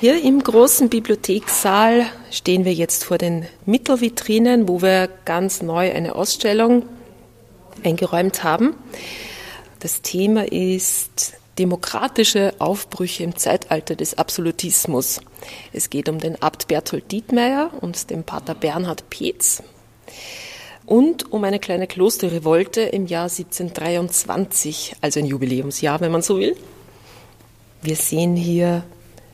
Hier im großen Bibliothekssaal stehen wir jetzt vor den Mittelvitrinen, wo wir ganz neu eine Ausstellung eingeräumt haben. Das Thema ist demokratische Aufbrüche im Zeitalter des Absolutismus. Es geht um den Abt Berthold Dietmeier und den Pater Bernhard Peetz und um eine kleine Klosterrevolte im Jahr 1723, also ein Jubiläumsjahr, wenn man so will. Wir sehen hier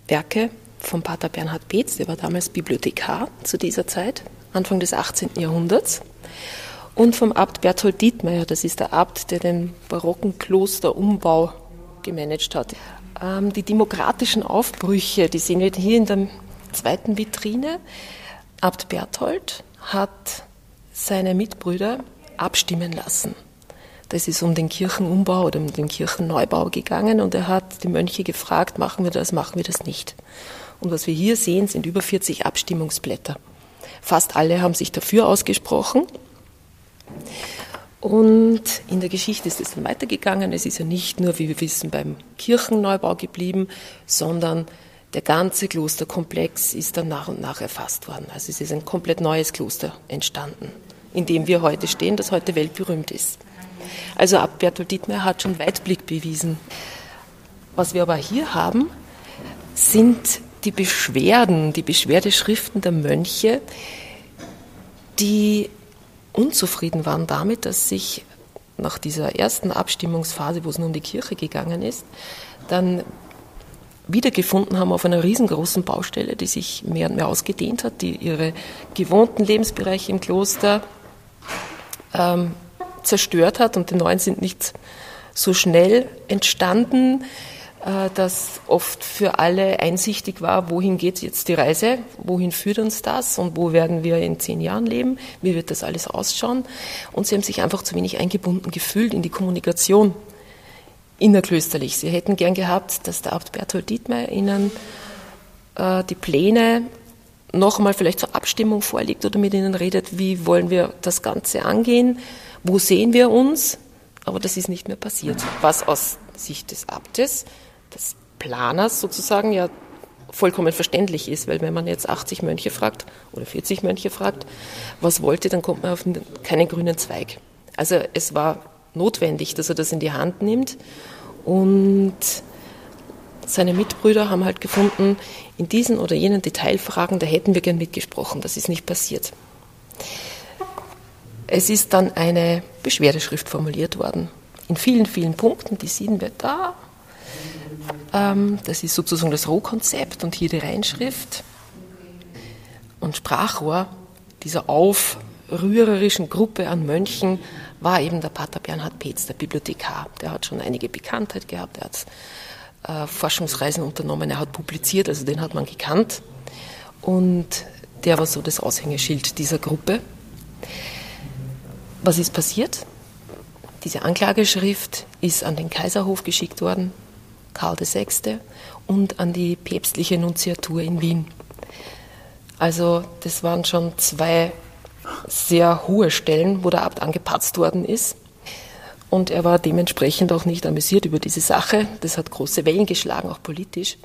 Werke von Pater Bernhard Beetz, der war damals Bibliothekar zu dieser Zeit, Anfang des 18. Jahrhunderts, und vom Abt Berthold Dietmeier, das ist der Abt, der den barocken Klosterumbau gemanagt hat. Ähm, die demokratischen Aufbrüche, die sehen wir hier in der zweiten Vitrine. Abt Berthold hat seine Mitbrüder abstimmen lassen. Das ist um den Kirchenumbau oder um den Kirchenneubau gegangen und er hat die Mönche gefragt, machen wir das, machen wir das nicht. Und was wir hier sehen, sind über 40 Abstimmungsblätter. Fast alle haben sich dafür ausgesprochen. Und in der Geschichte ist es dann weitergegangen. Es ist ja nicht nur, wie wir wissen, beim Kirchenneubau geblieben, sondern der ganze Klosterkomplex ist dann nach und nach erfasst worden. Also es ist ein komplett neues Kloster entstanden, in dem wir heute stehen, das heute weltberühmt ist. Also Bertolt Dietmar hat schon Weitblick bewiesen. Was wir aber hier haben, sind die Beschwerden, die Beschwerdeschriften der Mönche, die unzufrieden waren damit, dass sich nach dieser ersten Abstimmungsphase, wo es nun um die Kirche gegangen ist, dann wiedergefunden haben auf einer riesengroßen Baustelle, die sich mehr und mehr ausgedehnt hat, die ihre gewohnten Lebensbereiche im Kloster ähm, zerstört hat und die neuen sind nicht so schnell entstanden, äh, dass oft für alle einsichtig war, wohin geht jetzt die Reise, wohin führt uns das und wo werden wir in zehn Jahren leben, wie wird das alles ausschauen. Und sie haben sich einfach zu wenig eingebunden gefühlt in die Kommunikation innerklösterlich. Sie hätten gern gehabt, dass der Abt Berthold Dietmar ihnen äh, die Pläne noch einmal vielleicht zur Abstimmung vorlegt oder mit ihnen redet, wie wollen wir das Ganze angehen, wo sehen wir uns? Aber das ist nicht mehr passiert. Was aus Sicht des Abtes, des Planers sozusagen, ja vollkommen verständlich ist, weil wenn man jetzt 80 Mönche fragt oder 40 Mönche fragt, was wollt ihr, dann kommt man auf keinen grünen Zweig. Also es war notwendig, dass er das in die Hand nimmt und seine Mitbrüder haben halt gefunden, in diesen oder jenen Detailfragen, da hätten wir gern mitgesprochen, das ist nicht passiert. Es ist dann eine Beschwerdeschrift formuliert worden. In vielen, vielen Punkten, die sehen wir da. Ähm, das ist sozusagen das Rohkonzept und hier die Reinschrift. Und Sprachrohr dieser aufrührerischen Gruppe an Mönchen war eben der Pater Bernhard Petz, der Bibliothekar. Der hat schon einige Bekanntheit gehabt, er hat äh, Forschungsreisen unternommen, er hat publiziert, also den hat man gekannt. Und der war so das Aushängeschild dieser Gruppe. Was ist passiert? Diese Anklageschrift ist an den Kaiserhof geschickt worden, Karl VI., und an die päpstliche Nunziatur in Wien. Also das waren schon zwei sehr hohe Stellen, wo der Abt angepatzt worden ist. Und er war dementsprechend auch nicht amüsiert über diese Sache. Das hat große Wellen geschlagen, auch politisch.